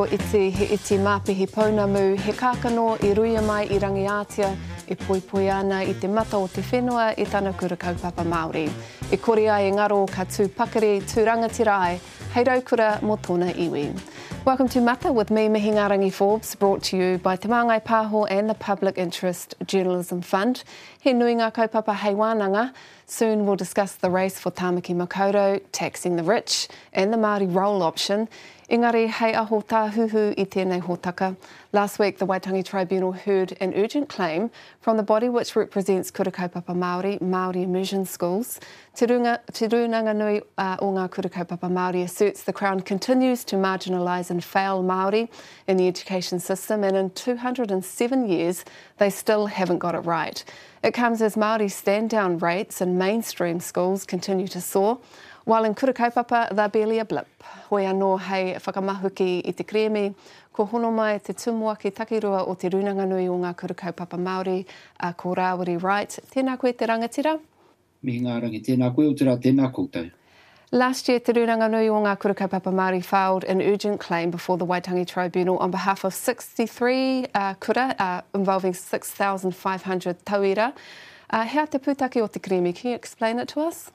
ko iti he iti māpihi pounamu, he kākano i ruia mai i rangiatia, e poi poi ana i te mata o te whenua i tana kura kaupapa Māori. E kore ai e ngaro ka tū pakere, tū rangatirai, hei raukura mō tōna iwi. Welcome to Mata with me, Mihingarangi Forbes, brought to you by Te Māngai Pāho and the Public Interest Journalism Fund. He nui ngā kaupapa hei wānanga. Soon we'll discuss the race for Tāmaki Makaurau, taxing the rich, and the Māori roll option. Engari, hei aho tāhuhu i tēnei hōtaka. Last week, the Waitangi Tribunal heard an urgent claim from the body which represents Kurakaupapa Māori, Māori Immersion Schools. Te, runga, te runanga nui uh, o ngā Kurakaupapa Māori asserts the Crown continues to marginalise and fail Māori in the education system, and in 207 years, they still haven't got it right. It comes as Māori stand-down rates in mainstream schools continue to soar, while in Kura Kaupapa, they're barely a blip. Hoi anō hei whakamahuki i te kremi, ko hono mai te tumua ki takirua o te runanga nui o ngā Kura Kaupapa Māori, uh, ko Rāwari Wright. Tēnā koe te rangatira? Mi ngā rangi, tēnā koe o tira, tēnā koutou. Last year, Te Ruranga Nui o ngā Kura Kaupapa Māori filed an urgent claim before the Waitangi Tribunal on behalf of 63 uh, kura uh, involving 6,500 tauira. Uh, hea te pūtake o te kremi, can you explain it to us?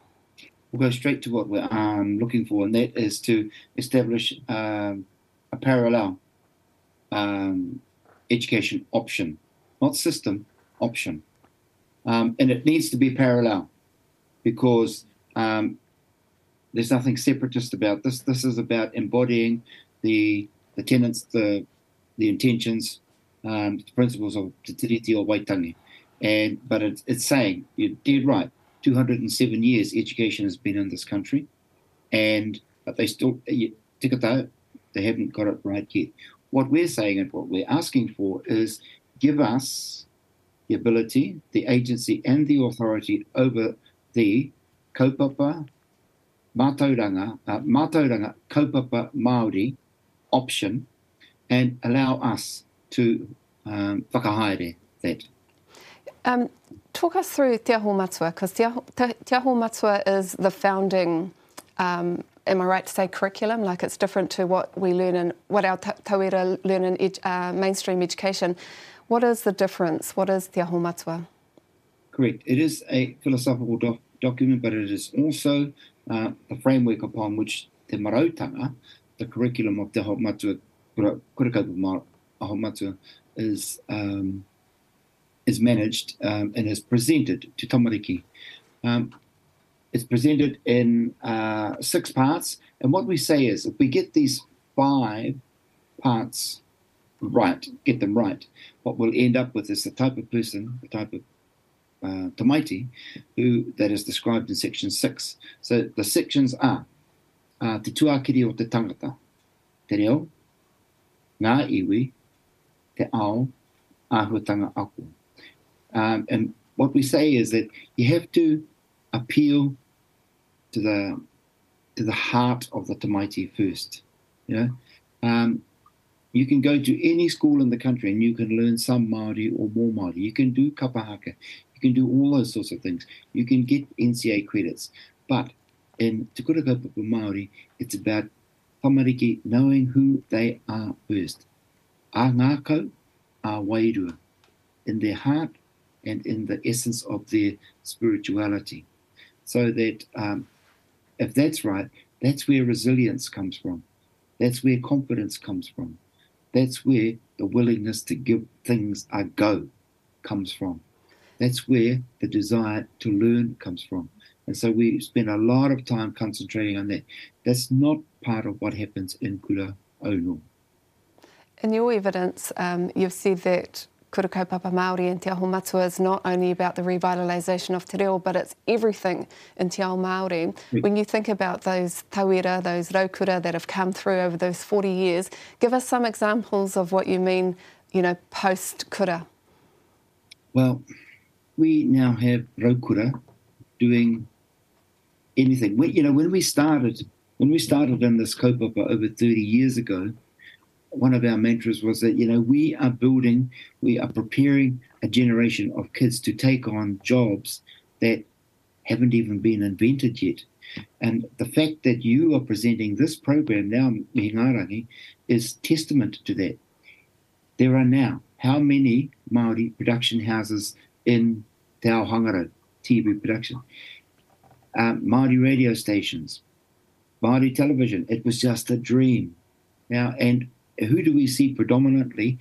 We'll go straight to what we're um, looking for, and that is to establish um, a parallel um, education option, not system, option. Um, and it needs to be parallel because um, there's nothing separatist about this. This is about embodying the the tenets, the the intentions, um, the principles of Te Tiriti or Waitangi. And but it's, it's saying you're dead right. 207 years education has been in this country, and but they still tikata they haven't got it right yet. What we're saying and what we're asking for is give us the ability, the agency, and the authority over the kaupapa mātauranga, uh, mātauranga Māori option and allow us to um, whakahaere that. Um, talk us through Te Aho Matua, because Te, Te Aho Matua is the founding, um, am I right to say, curriculum? Like it's different to what we learn in, what our tauira learn in uh, mainstream education. What is the difference? What is Te Aho Matua? Correct. It is a philosophical doc- document, but it is also uh, the framework upon which Te Marautanga, the curriculum of Te Aho Matua, Kura Aho Matua, is um, is managed um, and is presented to Tamariki. Um, it's presented in uh, six parts, and what we say is if we get these five parts right, get them right, what we'll end up with is the type of person, the type of uh, who that is described in section six. So the sections are uh, te tuakiri o te tangata, te reo, ngā iwi, te ao, āhuatanga aku. Um, and what we say is that you have to appeal to the to the heart of the Tamaiti first. You know, um, you can go to any school in the country and you can learn some Maori or more Maori. You can do kapahaka. You can do all those sorts of things. You can get NCEA credits. But in Te Kura Kaupapa Māori, it's about tamariki knowing who they are first. A ngākau, a wairua. In their heart, and in the essence of their spirituality. So that um, if that's right, that's where resilience comes from. That's where confidence comes from. That's where the willingness to give things a go comes from. That's where the desire to learn comes from. And so we spend a lot of time concentrating on that. That's not part of what happens in Kura Ono. In your evidence, um, you've said that Kura Kaupapa Māori and Te Aho Matua is not only about the revitalisation of Te Reo, but it's everything in Te Ao Māori. Mm. When you think about those tauira, those raukura that have come through over those 40 years, give us some examples of what you mean, you know, post-kura. Well, we now have raukura doing anything. We, you know, when we started, when we started in this kaupapa over 30 years ago, one of our mantras was that you know we are building, we are preparing a generation of kids to take on jobs that haven't even been invented yet. And the fact that you are presenting this program now, Mihingarangi, is testament to that. There are now how many Māori production houses in Te Ao TV production? Um, Māori radio stations, Māori television. It was just a dream. Now, and who do we see predominantly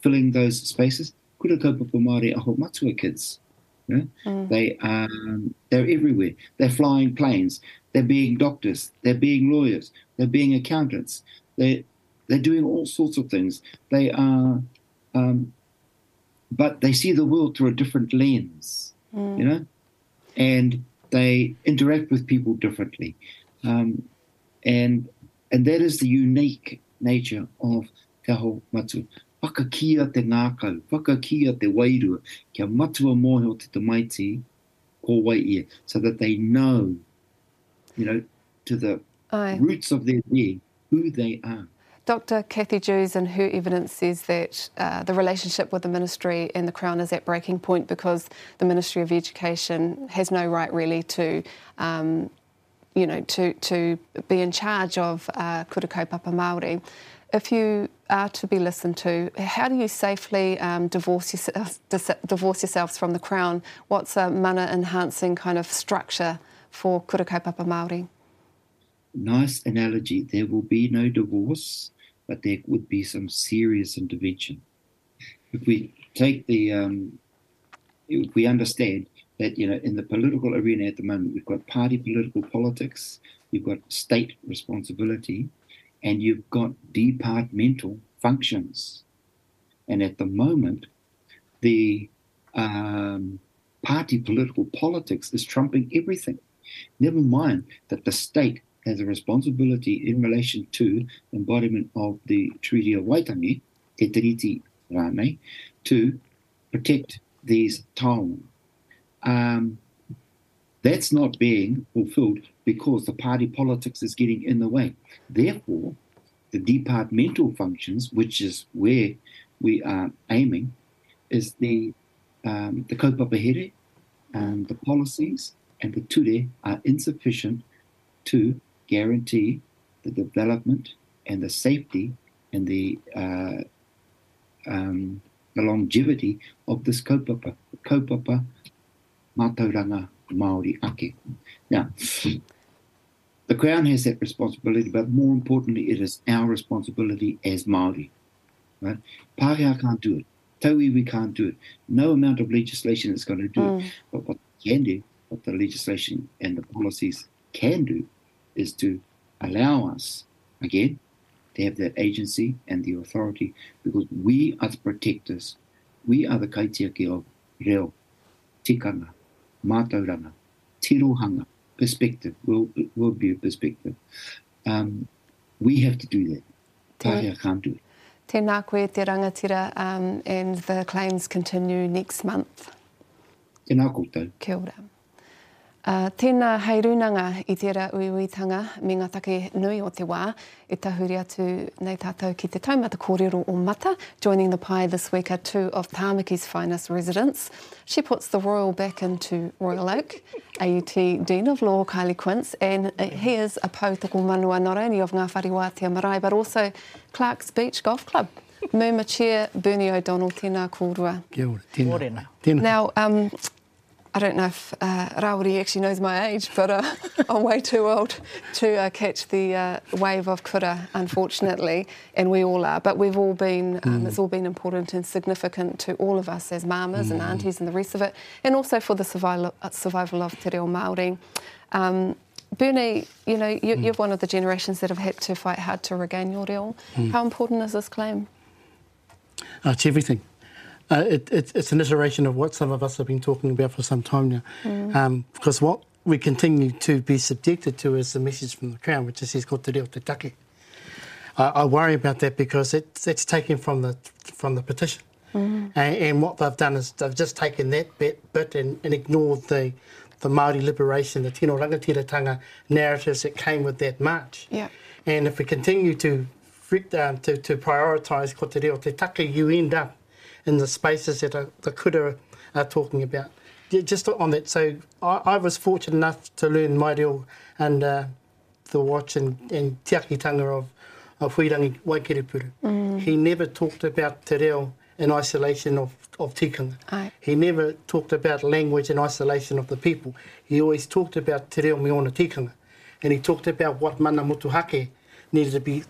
filling those spaces? Kura kaupapa Māori aho matua kids. Yeah? Mm. They um, they're everywhere. They're flying planes. They're being doctors. They're being lawyers. They're being accountants. They they're doing all sorts of things. They are, um, but they see the world through a different lens. Mm. You know, and they interact with people differently, um, and and that is the unique nature of te matu. Whakakia te ngākau, whakakia te wairua, kia matua mōhe o te tamaiti, ko wai ia, so that they know, you know, to the Aye. roots of their being, who they are. Dr. Cathy Dewes and her evidence says that uh, the relationship with the Ministry and the Crown is at breaking point because the Ministry of Education has no right really to um, you know, to, to be in charge of uh, kura kaupapa Māori. If you are to be listened to, how do you safely um, divorce, divorce yourselves from the Crown? What's a mana enhancing kind of structure for kura kaupapa Māori? Nice analogy. There will be no divorce, but there would be some serious intervention. If we take the, um, if we understand that you know in the political arena at the moment we've got party political politics, you've got state responsibility, and you've got departmental functions. And at the moment, the um, party political politics is trumping everything. Never mind that the state has a responsibility in relation to embodiment of the Treaty of Waitangi, Te Tiriti to protect these taonga um, that's not being fulfilled because the party politics is getting in the way. Therefore, the departmental functions, which is where we are aiming, is the um, the kaupapa um, the policies and the ture are insufficient to guarantee the development and the safety and the uh, um, the longevity of this kaupapa. Kaupapa Māori ake. Now, the Crown has that responsibility, but more importantly, it is our responsibility as Māori. Right? Pākehā can't do it. Tauiwi can't do it. No amount of legislation is going to do mm. it. But what can do, what the legislation and the policies can do, is to allow us, again, to have that agency and the authority because we are the protectors. We are the kaitiaki of reo, tikanga, mātauranga, tirohanga, perspective, world, worldview perspective. Um, we have to do that. Tāhia can't do it. Tēnā koe te rangatira um, and the claims continue next month. Tēnā koutou. Kia ora. Uh, tēnā hei runanga i tērā uiuitanga me ngā take nui o te wā e tahuri atu nei tātou ki te taumata kōrero o mata. Joining the pie this week are two of Tāmaki's finest residents. She puts the royal back into Royal Oak, AUT Dean of Law Kylie Quince, and he is a pautako manua not only of Ngā Whariwātia Marae but also Clark's Beach Golf Club. Muma Chair Bernie O'Donnell, tēnā kōrua. Kia ora, tēnā. tēnā. Now, um, I don't know if uh, Rawiri actually knows my age, but uh, I'm way too old to uh, catch the uh, wave of kura, unfortunately, and we all are. But we've all been, um, mm. it's all been important and significant to all of us as mamas mm. and aunties and the rest of it, and also for the survival, uh, survival of te reo Māori. Um, Bernie, you know, you, mm. you're one of the generations that have had to fight hard to regain your reo. Mm. How important is this claim? Uh, it's everything. Uh, it, it, it's an iteration of what some of us have been talking about for some time now. Mm. Um, because what we continue to be subjected to is the message from the Crown, which says, ko te reo te take. I, I worry about that because it's, it's taken from the, from the petition. Mm. And, and, what they've done is they've just taken that bit, bit and, and ignored the, the Māori liberation, the tino rangatiratanga narratives that came with that march. Yeah. And if we continue to, um, to, to prioritise ko te reo te take, you end up in the spaces that are, the kura are talking about. yeah, just on that, so I, I was fortunate enough to learn reo and uh, the watch and, and tiakitanga of, of Huirangi Waikiripuru. Mm. He never talked about te reo in isolation of, of tikanga. Aye. He never talked about language in isolation of the people. He always talked about te reo me ona tikanga. And he talked about what mana motuhake needed to be,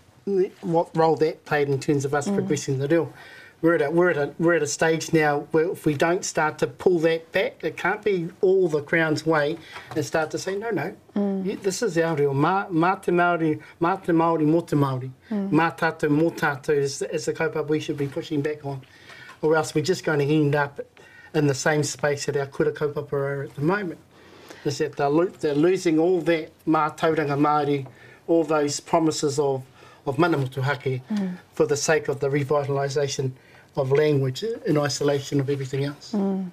what role that played in terms of us mm. progressing the reo. We're at, a, we're, at a, we're at a stage now where if we don't start to pull that back, it can't be all the Crown's way and start to say, no, no, mm. you, this is our reo. Mā, mā te Māori, mā te Māori, mō te Māori. Mm. Mā tātou, tātou is, is the kaupapa we should be pushing back on. Or else we're just going to end up in the same space that our kura kaupapa are at the moment. Is that they're, lo- they're losing all that mā tauranga Māori, all those promises of, of mana motuhake mm. for the sake of the revitalisation of language in isolation of everything else. Mm.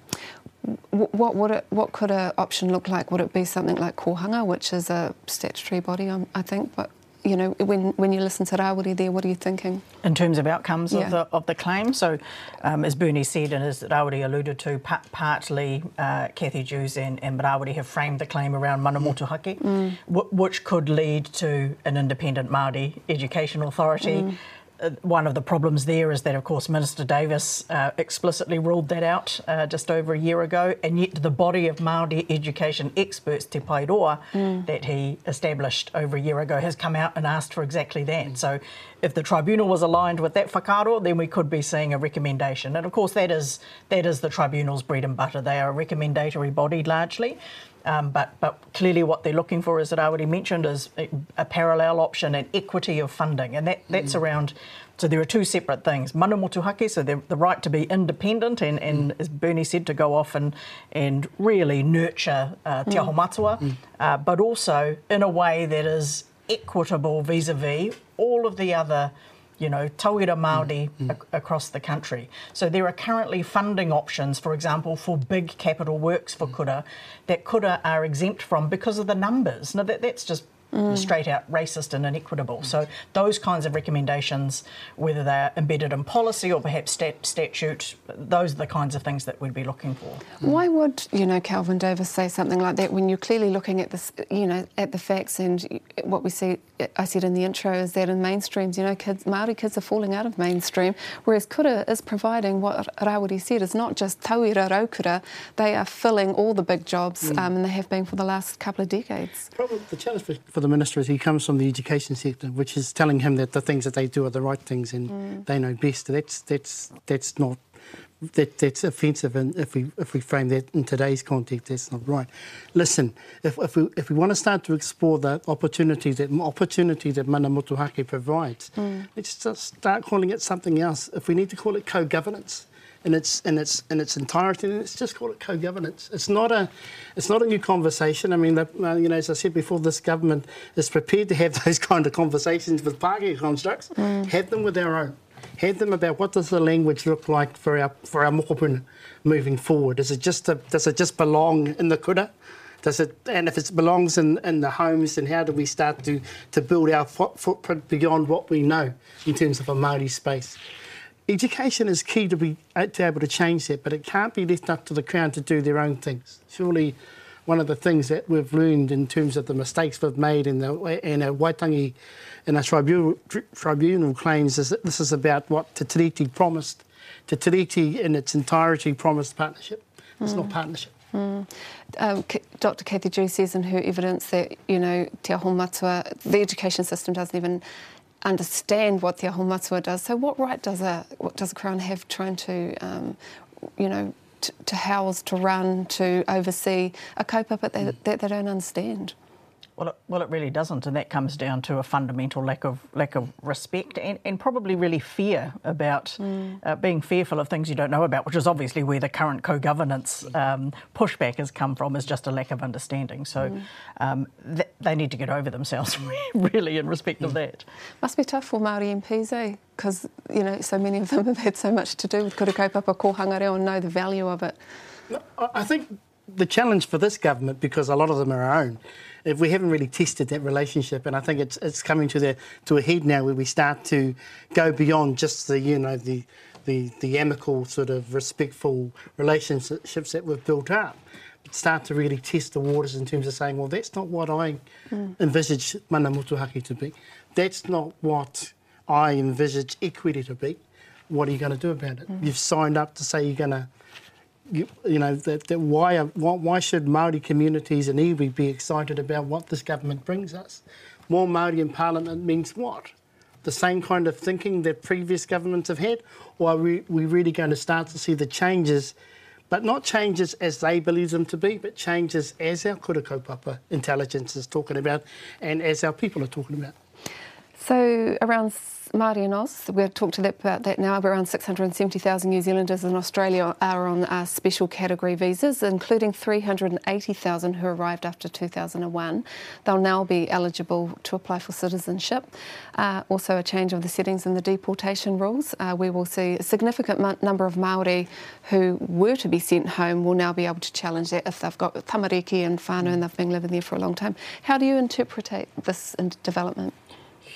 What would it, what could an option look like? Would it be something like kohanga, which is a statutory body, um, I think? But you know, when, when you listen to Rawiri there, what are you thinking? In terms of outcomes yeah. of, the, of the claim, so um, as Bernie said and as Rawiri alluded to, pa- partly uh, Cathy Dewes and, and Rawiri have framed the claim around mana motuhake, mm. w- which could lead to an independent Māori education authority. Mm one of the problems there is that, of course, Minister Davis uh, explicitly ruled that out uh, just over a year ago, and yet the body of Māori education experts, Te Pae Roa, mm. that he established over a year ago, has come out and asked for exactly that. So, if the tribunal was aligned with that whakaaro, then we could be seeing a recommendation. And of course, that is that is the tribunal's bread and butter. They are a recommendatory body largely. Um, but, but clearly, what they're looking for, as I already mentioned, is a, a parallel option and equity of funding, and that, that's mm. around. So there are two separate things: mana motuhake, so the, the right to be independent, and, and mm. as Bernie said, to go off and and really nurture uh, te aho matua, mm. uh, but also in a way that is equitable vis-a-vis all of the other you know, Māori mm, mm. ac- across the country. So there are currently funding options, for example, for big capital works for mm. kura that kura are exempt from because of the numbers. Now, that, that's just mm. straight out racist and inequitable. So those kinds of recommendations, whether they're embedded in policy or perhaps stat- statute, those are the kinds of things that we'd be looking for. Mm. Why would you know Kelvin Davis say something like that when you're clearly looking at this, you know, at the facts and what we see? I said in the intro is that in mainstreams, you know, kids, Maori kids are falling out of mainstream, whereas Kura is providing what Rawiri said is not just tauira raukura, they are filling all the big jobs, mm. um, and they have been for the last couple of decades. Probably the challenge for, for the minister is he comes from the education sector, which is telling him that the things that they do are the right things and mm. they know best. That's that's that's not that that's offensive, and if we if we frame that in today's context, that's not right. Listen, if, if we if we want to start to explore the opportunity that opportunity that Mana Motuhake provides, mm. let's just start calling it something else. If we need to call it co-governance, in its in its in its entirety. And it's just called it co-governance. It's not a it's not a new conversation. I mean, the, uh, you know, as I said before, this government is prepared to have those kind of conversations with Pākehā constructs. Mm. Have them with our own. Have them about what does the language look like for our for our mokopuna moving forward. Is it just a, does it just belong in the kura? Does it, and if it belongs in, in the homes, then how do we start to, to build our footprint beyond what we know in terms of a Māori space? Education is key to be to be able to change that, but it can't be left up to the Crown to do their own things. Surely, one of the things that we've learned in terms of the mistakes we've made in the in our Waitangi in our tribunal, tribunal claims is that this is about what Te Tiriti promised. Te Tiriti in its entirety promised partnership. It's mm. not partnership. Mm. Um, Dr. Cathy Dewes says in her evidence that, you know, Te Aho Matua, the education system doesn't even understand what the Aho does. So, what right does a what does a crown have trying to, um, you know, to, house, to run, to oversee a kaupapa that, that they don't understand? Well, it, well, it really doesn't, and that comes down to a fundamental lack of lack of respect and, and probably really fear about mm. uh, being fearful of things you don't know about, which is obviously where the current co-governance um, pushback has come from, is just a lack of understanding. So mm. um, th- they need to get over themselves, really, in respect of that. Must be tough for Maori MPs, eh? Because you know so many of them have had so much to do with kura kaupapa kohanga reo and know the value of it. I think the challenge for this government, because a lot of them are our own if we haven't really tested that relationship, and I think it's it's coming to the to a head now where we start to go beyond just the you know the the, the amicable, sort of respectful relationships that we've built up start to really test the waters in terms of saying, well, that's not what I mm. envisage mana motuhake to be. That's not what I envisage equity to be. What are you going to do about it? Mm. You've signed up to say you're going to, you, know, that, that why, why, why should Māori communities and iwi be excited about what this government brings us? More Māori in Parliament means what? The same kind of thinking that previous governments have had? Or are we, we really going to start to see the changes but not changes as they believe them to be, but changes as our kura kaupapa intelligence is talking about and as our people are talking about. So around Māori and Oz, we've talked about that now, around 670,000 New Zealanders in Australia are on uh, special category visas, including 380,000 who arrived after 2001. They'll now be eligible to apply for citizenship. Uh, also a change of the settings in the deportation rules. Uh, we will see a significant number of Māori who were to be sent home will now be able to challenge that if they've got tamariki and whānau and they've been living there for a long time. How do you interpret this development?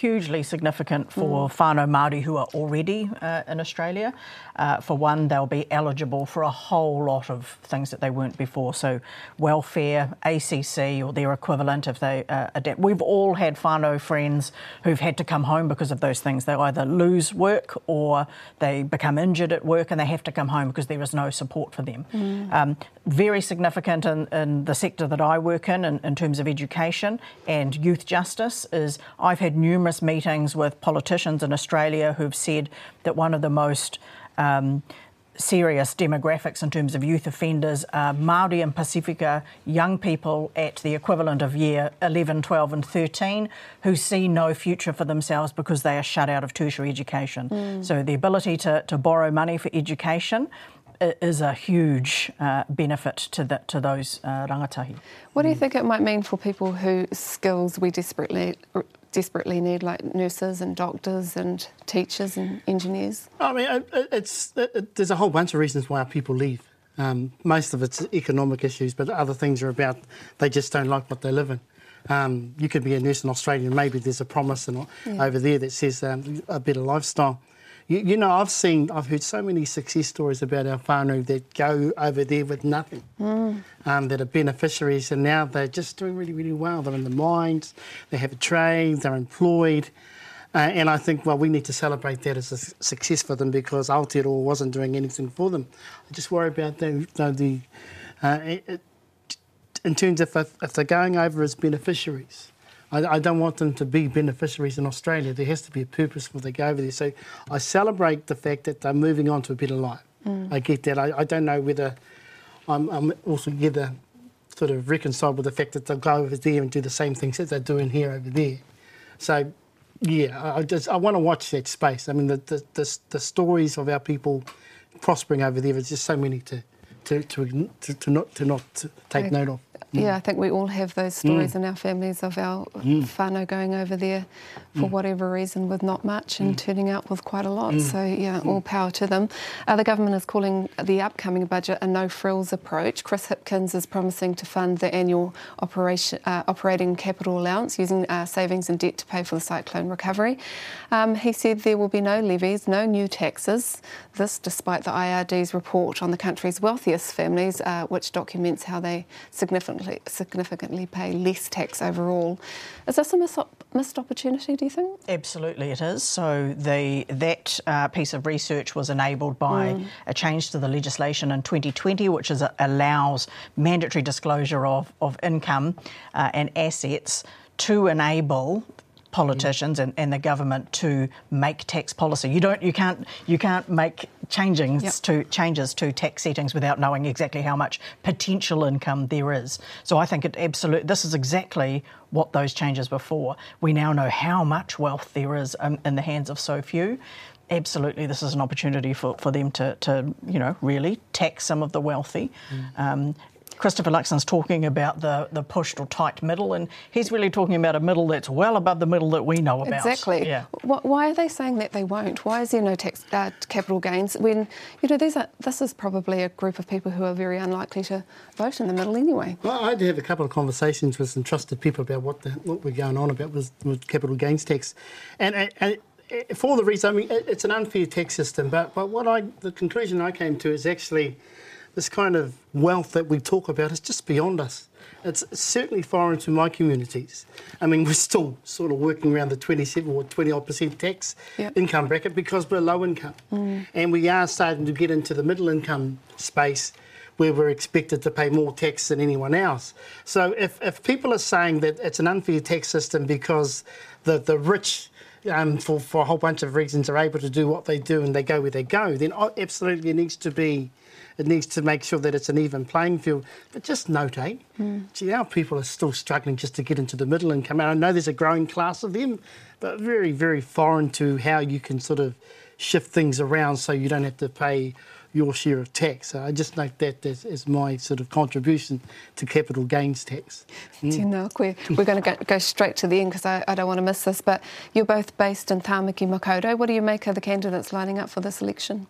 Hugely significant for mm. whānau Māori who are already uh, in Australia. Uh, for one, they'll be eligible for a whole lot of things that they weren't before. So, welfare, ACC, or their equivalent if they uh, adapt. We've all had whānau friends who've had to come home because of those things. They either lose work or they become injured at work and they have to come home because there is no support for them. Mm. Um, very significant in, in, the sector that I work in, in, in terms of education and youth justice, is I've had numerous meetings with politicians in Australia who've said that one of the most um, serious demographics in terms of youth offenders are Māori and Pacifica young people at the equivalent of year 11, 12 and 13 who see no future for themselves because they are shut out of tertiary education. Mm. So the ability to, to borrow money for education is a huge uh, benefit to the, to those uh, rangatahi. What do you think it might mean for people whose skills we desperately desperately need, like nurses and doctors and teachers and engineers? I mean, it's it, there's a whole bunch of reasons why people leave. Um, most of it's economic issues, but other things are about they just don't like what they live in. Um, you could be a nurse in Australia, and maybe there's a promise in, yeah. over there that says um, a better lifestyle. You, you, know, I've seen, I've heard so many success stories about our whānau that go over there with nothing, mm. um, that are beneficiaries, and now they're just doing really, really well. They're in the mines, they have a trade, they're employed. Uh, and I think, well, we need to celebrate that as a success for them because Aotearoa wasn't doing anything for them. I just worry about the, the, the uh, it, in terms of if, if they're going over as beneficiaries I, I, don't want them to be beneficiaries in Australia. There has to be a purpose for they go over there. So I celebrate the fact that they're moving on to a better life. Mm. I get that. I, I don't know whether I'm, I'm also together sort of reconciled with the fact that they'll go over there and do the same things that they're doing here over there. So yeah, I just I want to watch that space. I mean, the the, the, the stories of our people prospering over there. There's just so many to to to, to, to not to not to take okay. note of. Mm. Yeah, I think we all have those stories mm. in our families of our mm. whānau going over there for mm. whatever reason with not much and mm. turning out with quite a lot. Mm. So, yeah, all power to them. Uh, the government is calling the upcoming budget a no frills approach. Chris Hipkins is promising to fund the annual operation, uh, operating capital allowance using uh, savings and debt to pay for the cyclone recovery. Um, he said there will be no levies, no new taxes. This despite the IRD's report on the country's wealthiest families, uh, which documents how they significantly significantly, significantly pay less tax overall. Is this a missed, missed opportunity, do you think? Absolutely, it is. So the that uh, piece of research was enabled by mm. a change to the legislation in 2020, which is, allows mandatory disclosure of, of income uh, and assets to enable politicians and, and the government to make tax policy. You don't, you can't, you can't make changes yep. to changes to tax settings without knowing exactly how much potential income there is. So I think it absolutely. This is exactly what those changes were for. We now know how much wealth there is in, in the hands of so few absolutely this is an opportunity for, for them to, to, you know, really tax some of the wealthy. Mm. Um, Christopher Luxon's talking about the, the pushed or tight middle, and he's really talking about a middle that's well above the middle that we know about. Exactly. Yeah. Why are they saying that they won't? Why is there no tax uh, capital gains when you know these are, this is probably a group of people who are very unlikely to vote in the middle anyway? Well, I had to have a couple of conversations with some trusted people about what the, what we're going on about with, with capital gains tax, and. and for the reason, I mean, it's an unfair tax system, but, but what I, the conclusion I came to is actually this kind of wealth that we talk about is just beyond us. It's certainly foreign to my communities. I mean, we're still sort of working around the 27 or 20 odd percent tax yep. income bracket because we're low income. Mm. And we are starting to get into the middle income space where we're expected to pay more tax than anyone else. So if, if people are saying that it's an unfair tax system because the, the rich um, for, for a whole bunch of reasons are able to do what they do and they go where they go, then absolutely it needs to be it needs to make sure that it's an even playing field. But just note, eh? Mm. Gee, our people are still struggling just to get into the middle income. And I know there's a growing class of them, but very, very foreign to how you can sort of shift things around so you don't have to pay your share of tax. So I just note that as, as my sort of contribution to capital gains tax. Mm. we're, we're going to go, go, straight to the end because I, I, don't want to miss this, but you're both based in Tamaki Makaurau. What do you make of the candidates lining up for this election?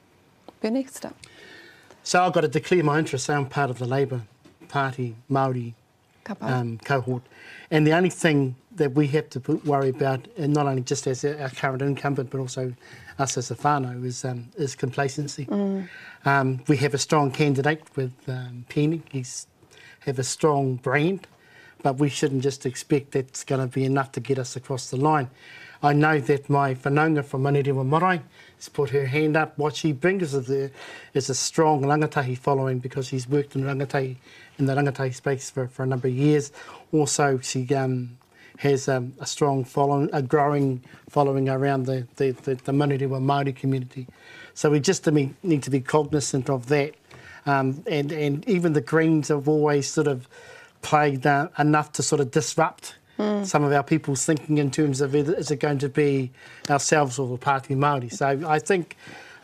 Bernie, start. So I've got to declare my interest. I'm part of the Labour Party Māori um, cohort. And the only thing that we have to worry about, and not only just as our current incumbent, but also us as a whānau, is, um, is complacency. Mm. Um, we have a strong candidate with um, Peeni. He's have a strong brand, but we shouldn't just expect that's going to be enough to get us across the line. I know that my whanaunga from Manurewa Marae has put her hand up. What she brings is a, is a strong rangatahi following because she's worked in rangatahi in the rangatahi space for, for a number of years. Also, she um, has um, a strong following, a growing following around the, the, the, the Manurewa Māori community. So we just need to be cognizant of that. Um, and, and even the Greens have always sort of played uh, enough to sort of disrupt mm. some of our people's thinking in terms of is it going to be ourselves or the Party Māori. So I think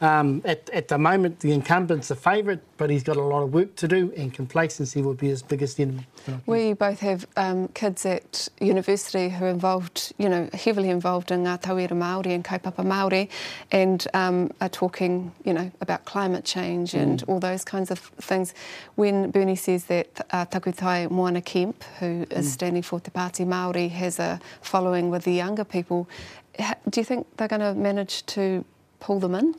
um, at, at the moment, the incumbent's a favourite, but he's got a lot of work to do, and complacency will be his biggest enemy. We both have um, kids at university who are involved, you know, heavily involved in Ngā Tauira Māori and Kaupapa Māori, and um, are talking, you know, about climate change and mm. all those kinds of things. When Bernie says that uh, Takutai Moana Kemp, who is mm. standing for Te Pāti Māori, has a following with the younger people, do you think they're going to manage to pull them in?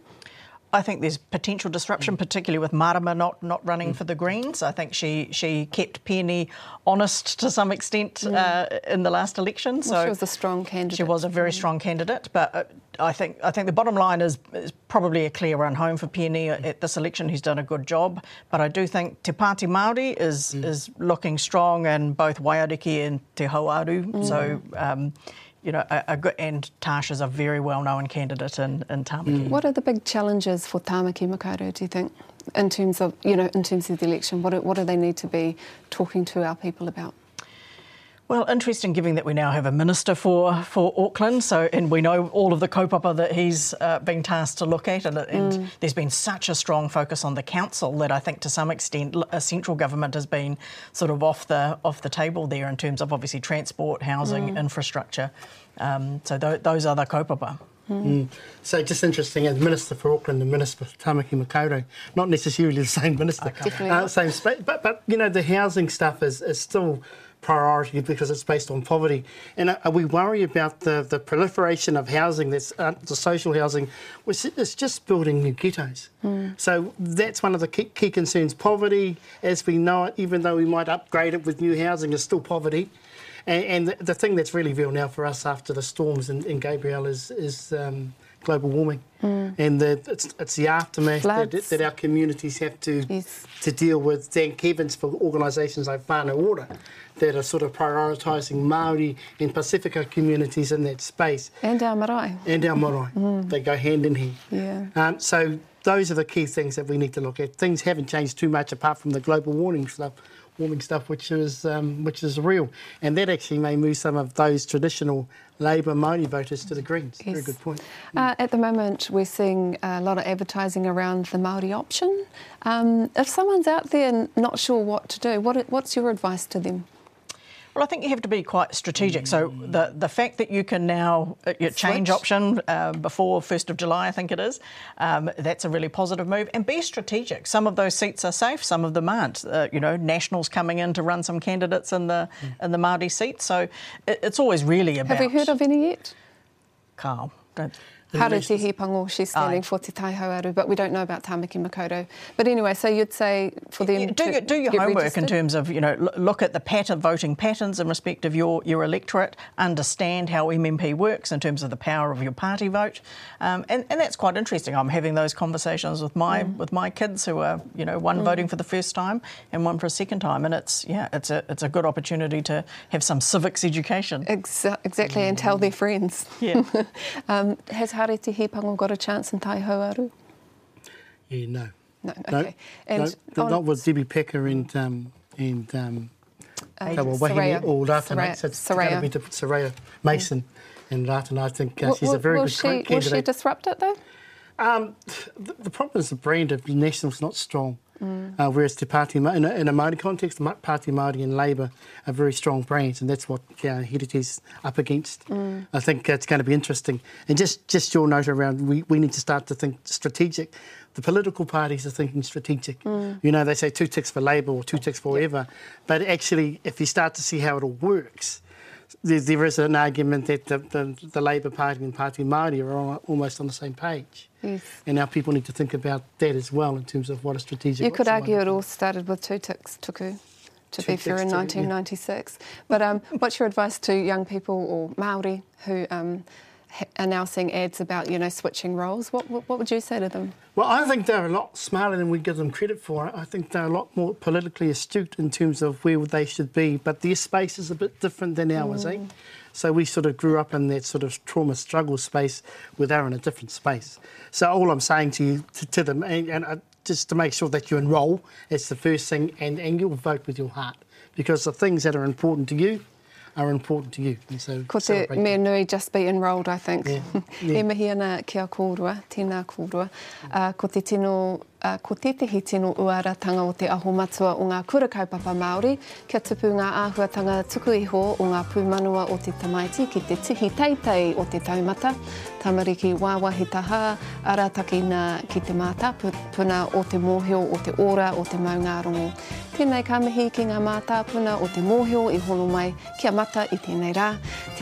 I think there's potential disruption, mm. particularly with Marama not, not running mm. for the Greens. I think she she kept Peeni honest to some extent mm. uh, in the last election. Well, so she was a strong candidate. She was a very mm. strong candidate, but uh, I think I think the bottom line is, is probably a clear run home for Peeni at this election. He's done a good job, but I do think Te Pāti Māori is mm. is looking strong in both Waiariki and Te Hauaru. Mm. So. Um, you know, a, a good, and a very well-known candidate in, in Tamaki. Mm. What are the big challenges for Tamaki Makaurau, do you think, in terms of, you know, in terms of the election? What, what do they need to be talking to our people about? Well, interesting, given that we now have a minister for, for Auckland, so and we know all of the kaupapa that he's uh, been tasked to look at, and, and mm. there's been such a strong focus on the council that I think to some extent a central government has been sort of off the off the table there in terms of obviously transport, housing, mm. infrastructure. Um, so th- those are the kaupapa. Mm. Mm. So just interesting, as Minister for Auckland and Minister for Tamaki Makaurau, not necessarily the same minister, uh, same space, but, but you know the housing stuff is, is still priority because it's based on poverty. And uh, we worry about the, the proliferation of housing, that's uh, the social housing, which is just building new ghettos. Mm. So that's one of the key, key, concerns. Poverty, as we know it, even though we might upgrade it with new housing, is still poverty. And, and the, the, thing that's really real now for us after the storms in, in Gabrielle is, is um, global warming. Mm. And the, it's, it's the aftermath that, that, our communities have to yes. to deal with. Thank heavens for organisations like Whānau Ora that are sort of prioritising Māori and Pacifica communities in that space. And our marae. And our marae. Mm. They go hand in hand. Yeah. Um, so those are the key things that we need to look at. Things haven't changed too much apart from the global warming stuff warming stuff, which is um, which is real, and that actually may move some of those traditional Labour Māori voters to the Greens. Yes. Very good point. Uh, at the moment, we're seeing a lot of advertising around the Māori option. Um, if someone's out there not sure what to do, what, what's your advice to them? Well, I think you have to be quite strategic. So the the fact that you can now uh, change option uh, before first of July, I think it is, um, that's a really positive move. And be strategic. Some of those seats are safe, some of them aren't. Uh, you know, Nationals coming in to run some candidates in the mm. in the Māori seat. So it, it's always really about. Have we heard of any yet? Carl, don't. Haru te hipango, she's standing Aye. for Te Tai Hauāuru, but we don't know about Tamaki Makaurau. But anyway, so you'd say for them do, to do your homework registered? in terms of, you know, look at the pattern, voting patterns in respect of your, your electorate, understand how MMP works in terms of the power of your party vote. Um, and, and that's quite interesting. I'm having those conversations with my mm. with my kids who are, you know, one mm. voting for the first time and one for a second time. And it's, yeah, it's a, it's a good opportunity to have some civics education. Exa- exactly, mm. and tell their friends. Yeah. um, has Harete Hipango got a chance in Tai Hauāuru? Yeah, no. No, okay. No, and no, not with Debbie Packer and um, and um, uh, Soraya. or Ratana. So it's going to be Soraya Mason mm. and Ratana. I think uh, she's a very good she, candidate. Will she disrupt it though? Um, the, the, problem is the brand of National is not strong. Mm. Uh, whereas Te Pāti, in a, in a Māori context, Pāti Māori and Labour are very strong brands, and that's what uh, is up against. Mm. I think it's going to be interesting. And just, just your note around, we, we need to start to think strategic. The political parties are thinking strategic. Mm. You know, they say two ticks for Labour or two ticks for whatever, yep. but actually, if you start to see how it all works, there, there is an argument that the, the, the Labour Party and Pāti Māori are almost on the same page. Yes. And now people need to think about that as well in terms of what a strategic... You could argue it all started with two ticks, Tuku, to two be fair, in 1996. Yeah. But um, what's your advice to young people or Māori who um, are now seeing ads about, you know, switching roles? What, what, what would you say to them? Well, I think they're a lot smarter than we give them credit for. I think they're a lot more politically astute in terms of where they should be, but their space is a bit different than ours, eh? mm. eh? So we sort of grew up in that sort of trauma struggle space where they're in a different space. So all I'm saying to you, to, to them, and, and uh, just to make sure that you enrol, it's the first thing, and, and you'll vote with your heart because the things that are important to you are important to you. And so Ko te mea nui just be enrolled, I think. Yeah. Yeah. e mihi ana kia kōrua, tēnā kōrua. Uh, ko te tino Uh, ko tetehi tino uaratanga o te aho matua o ngā kura kaupapa Māori, kia tupu ngā āhuatanga tuku iho o ngā pūmanua o te tamaiti ki te tihi teitei o te taumata, tamariki wāwahi taha, arataki nā ki te mātā, puna o te mōhio o te ora o te maungārongo. Tēnei ka mihi ki ngā mātāpuna o te mōhio i hono mai kia mata i tēnei rā.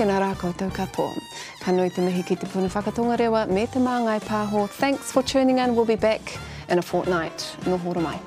Tēnā rā koutou katoa. Ka nui te mihi ki te puna whakatonga rewa me te māngai pāho. Thanks for tuning in. We'll be back in a fortnight. No horo mai.